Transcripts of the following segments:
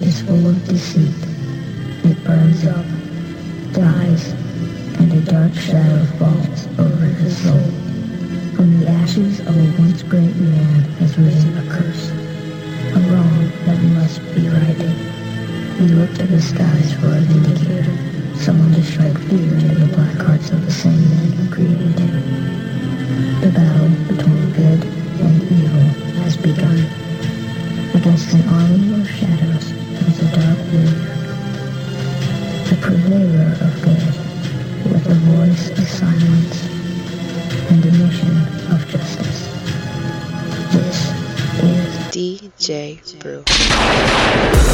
is full of deceit. It burns up, dies, and a dark shadow falls over the soul. From the ashes of a once great man has risen a curse, a wrong that must be righted. We look to the skies for a vindicator, someone to strike fear into the black hearts of the same men who created him. The battle between good and evil has begun. Against an army of shadows comes a dark warrior, the purveyor of good, with a voice of silence and a mission of justice. This is DJ Brew.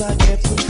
I get to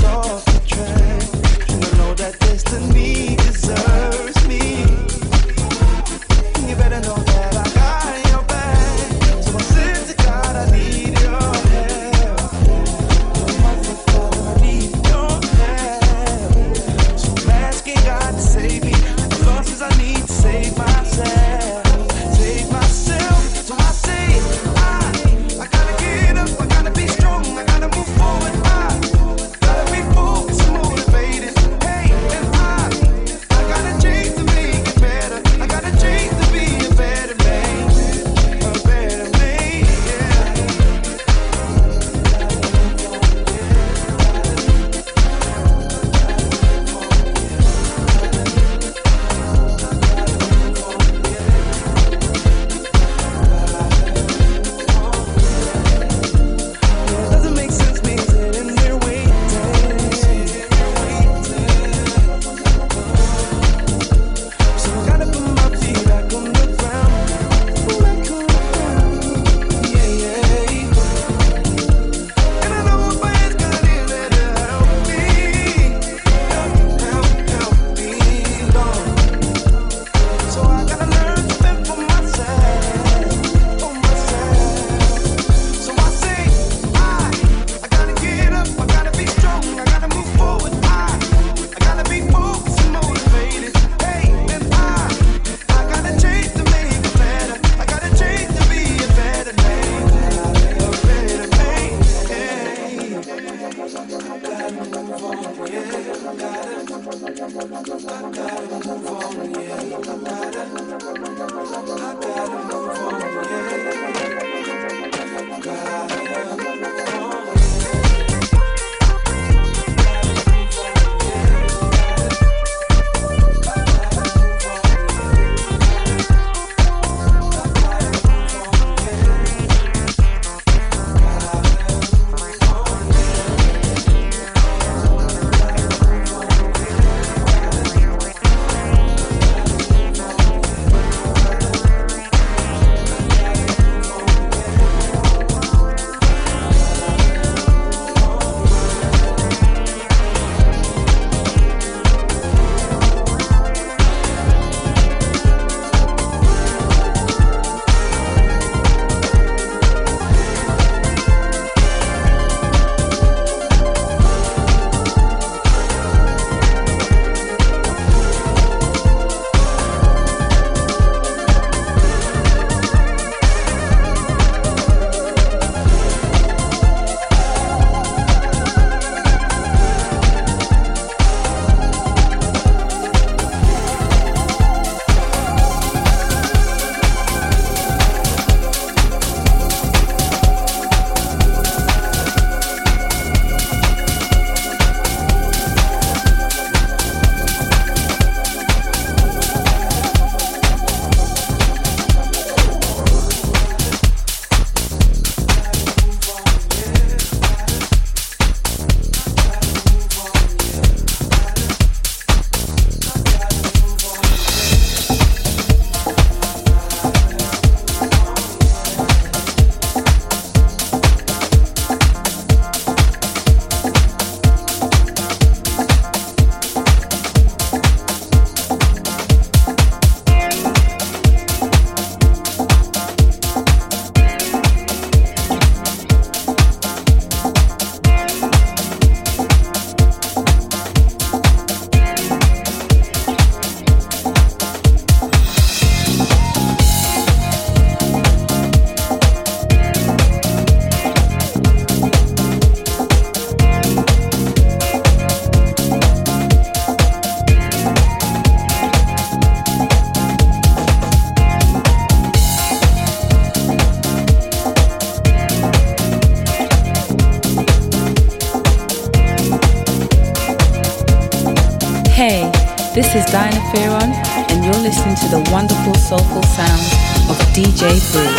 soulful sounds of DJ Boo.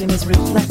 In you.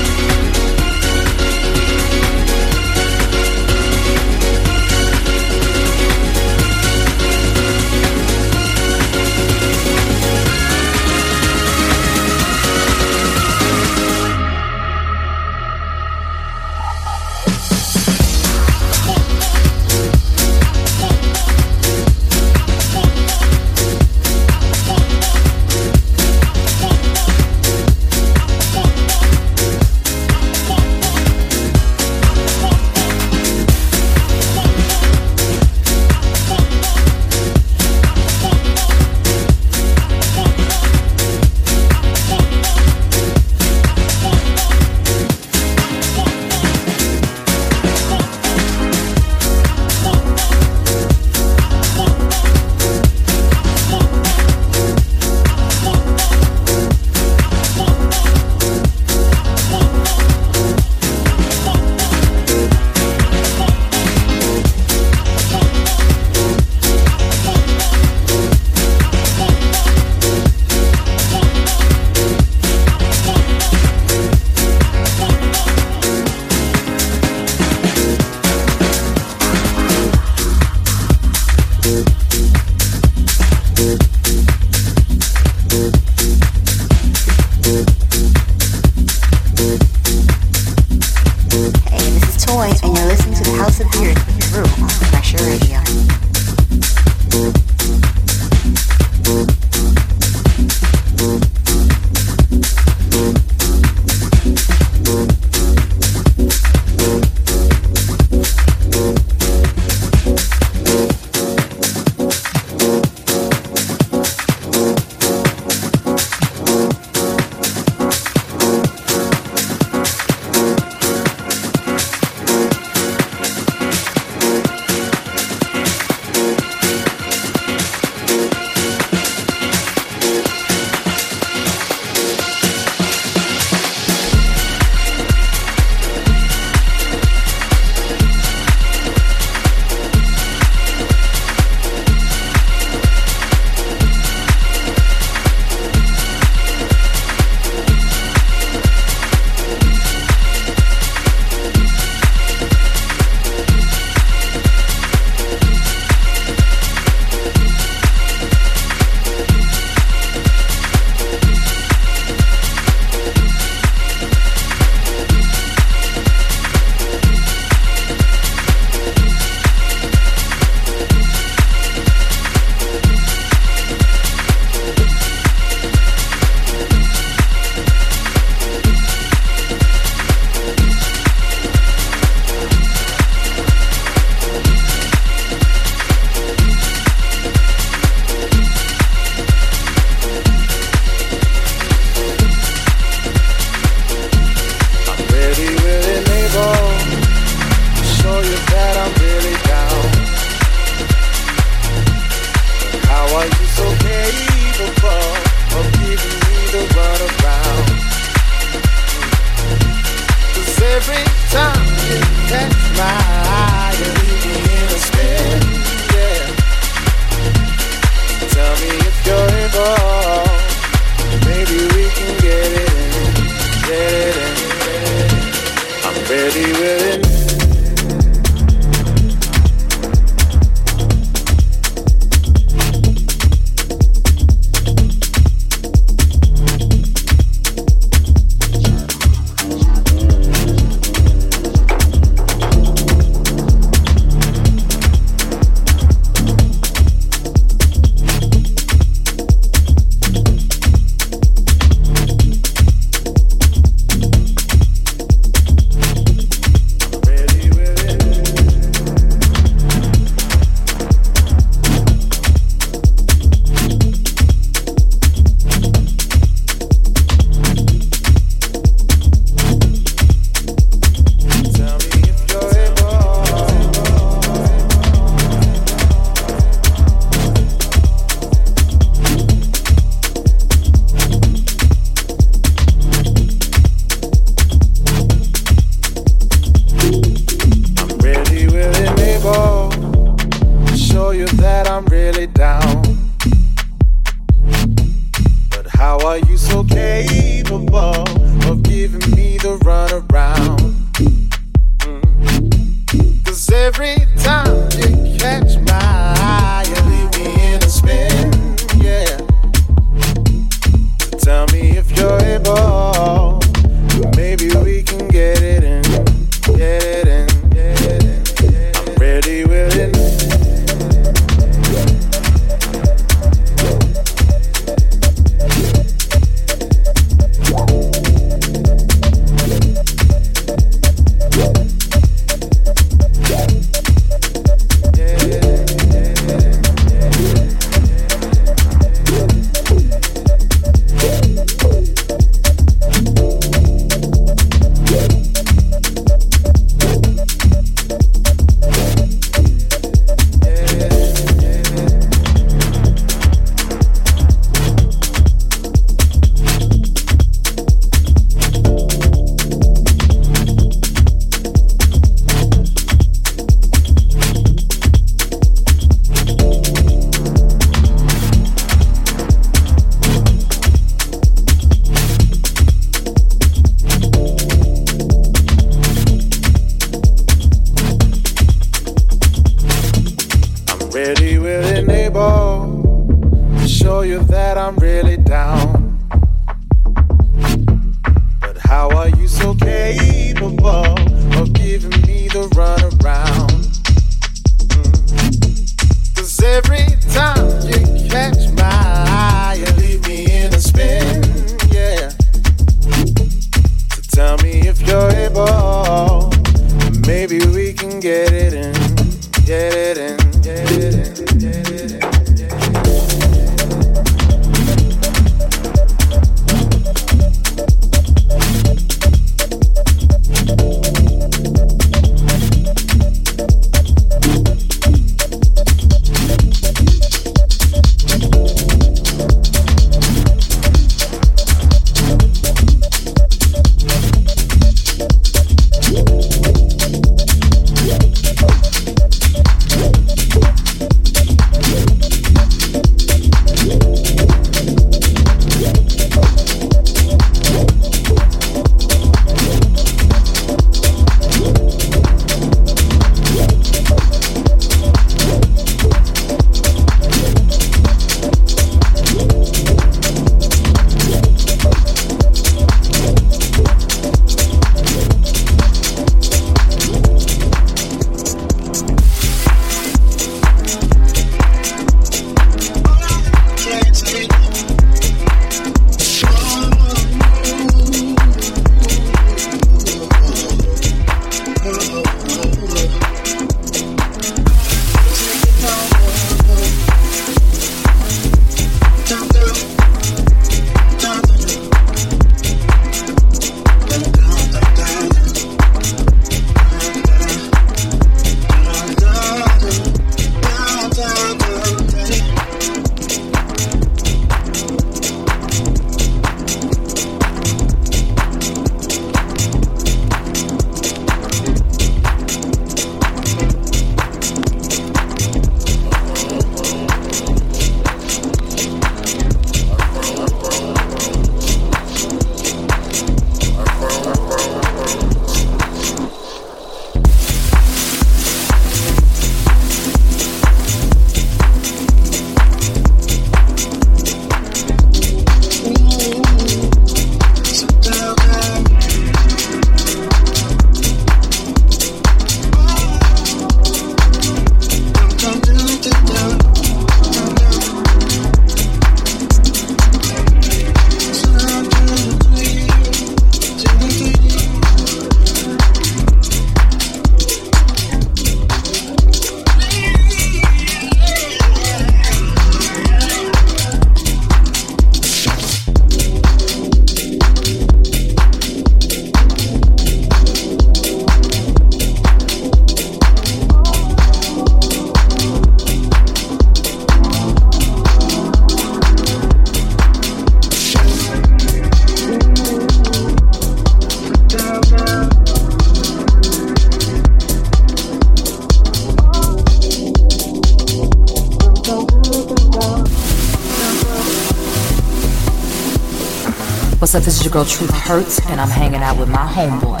Girl Truth Hurts, and I'm hanging out with my homeboy,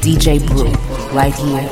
DJ Brew, right here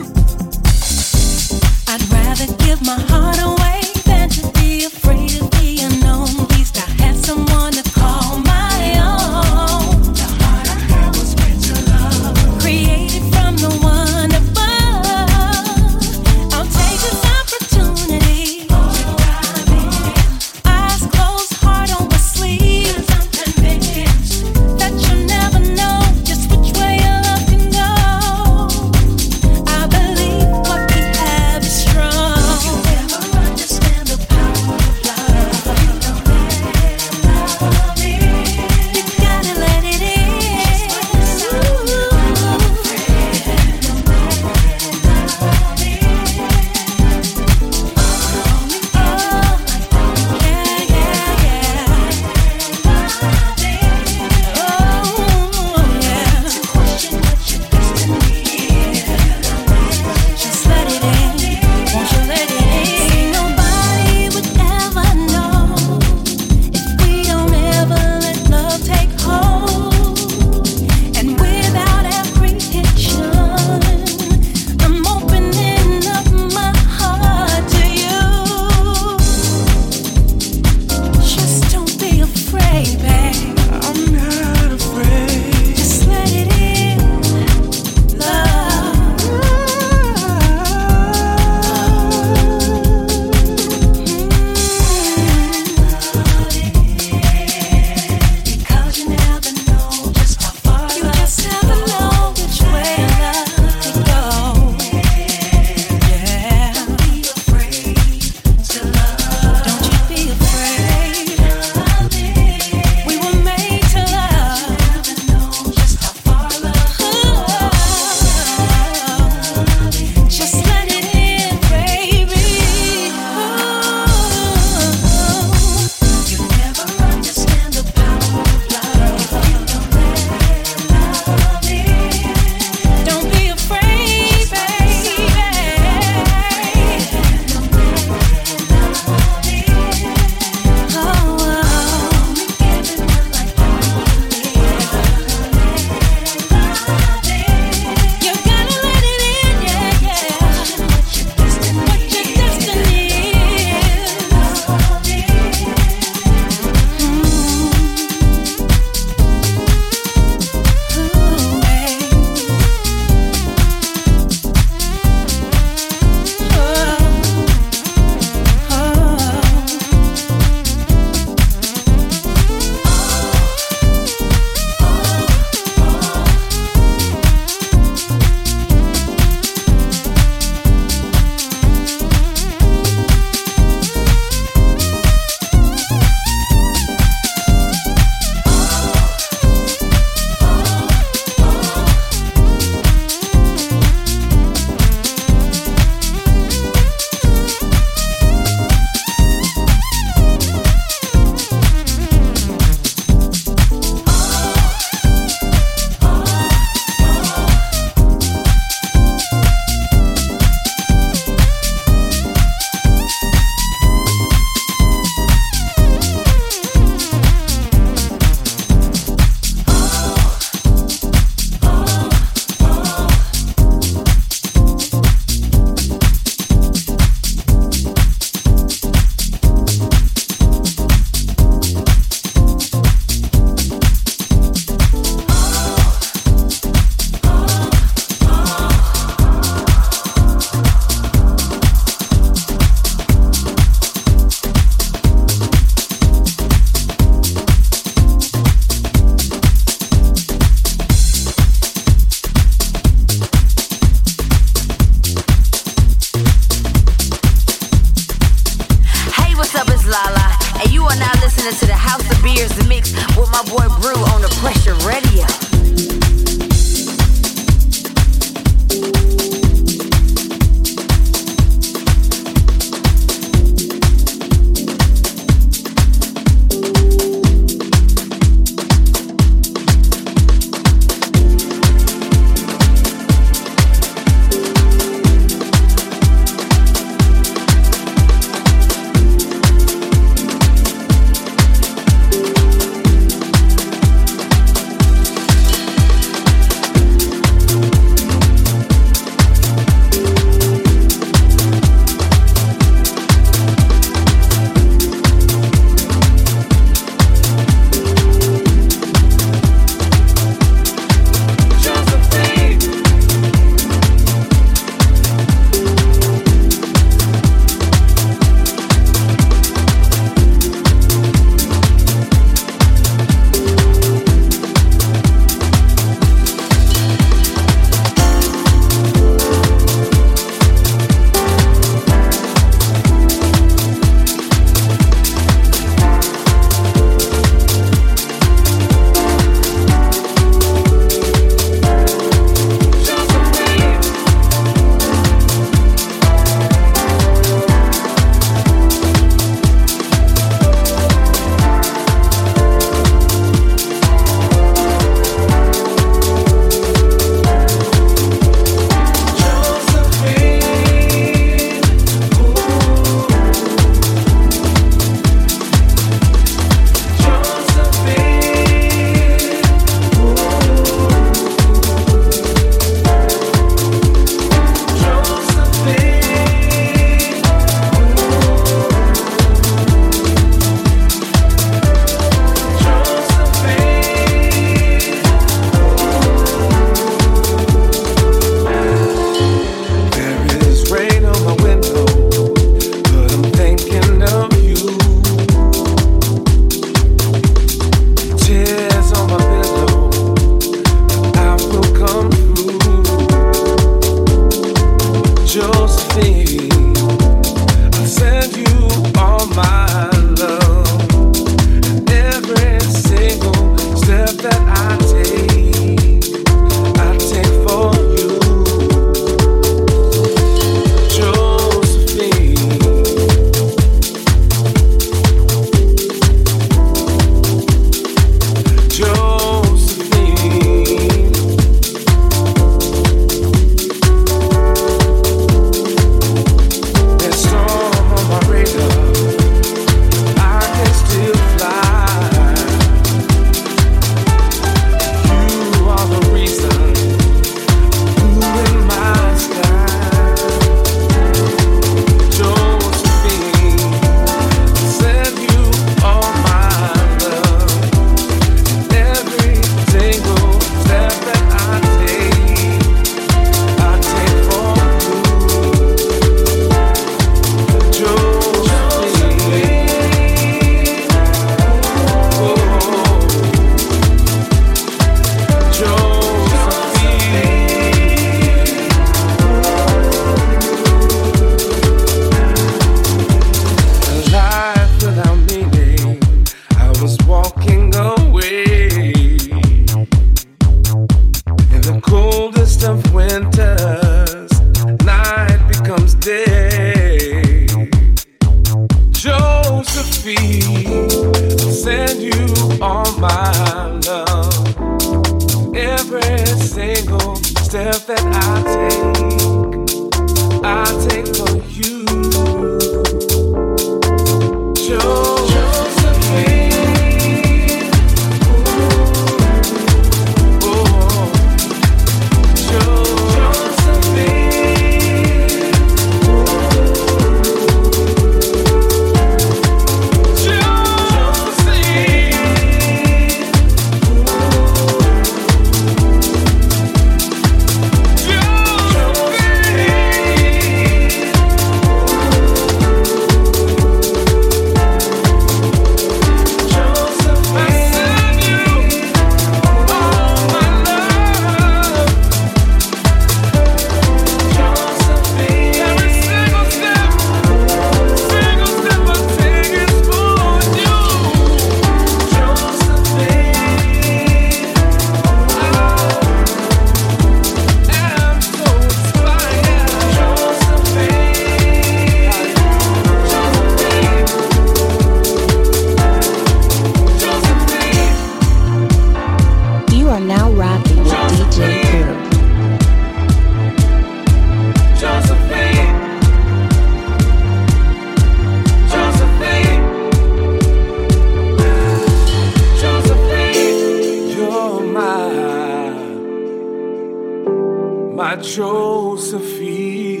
Josephine.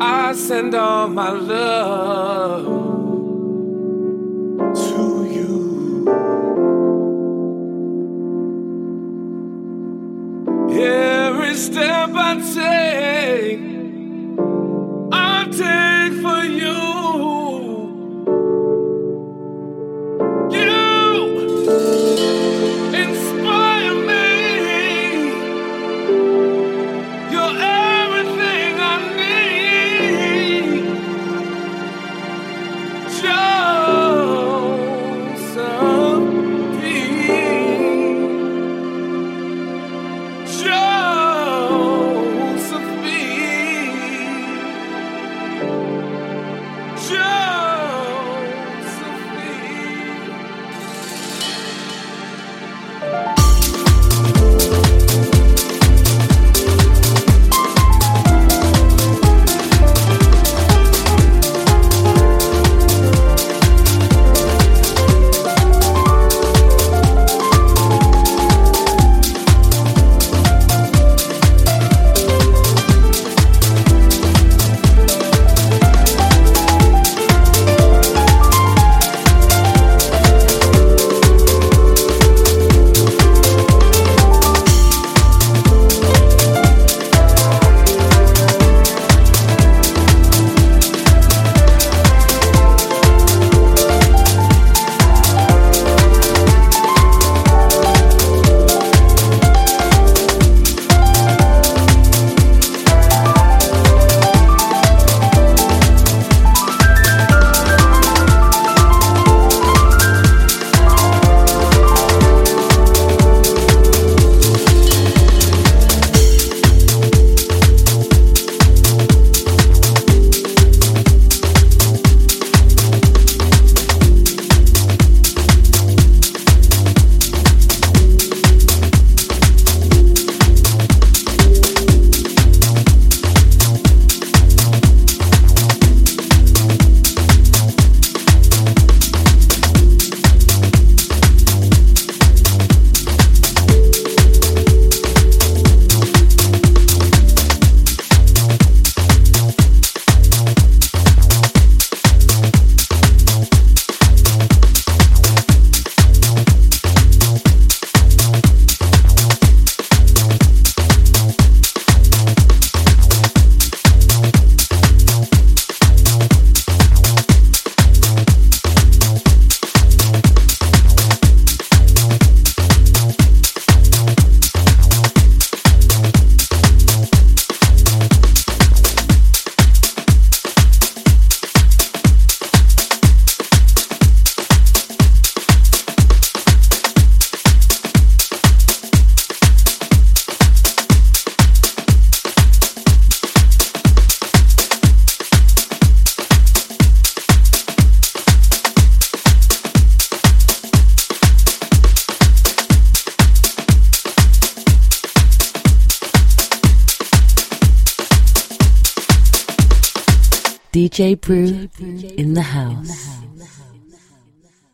I send all my love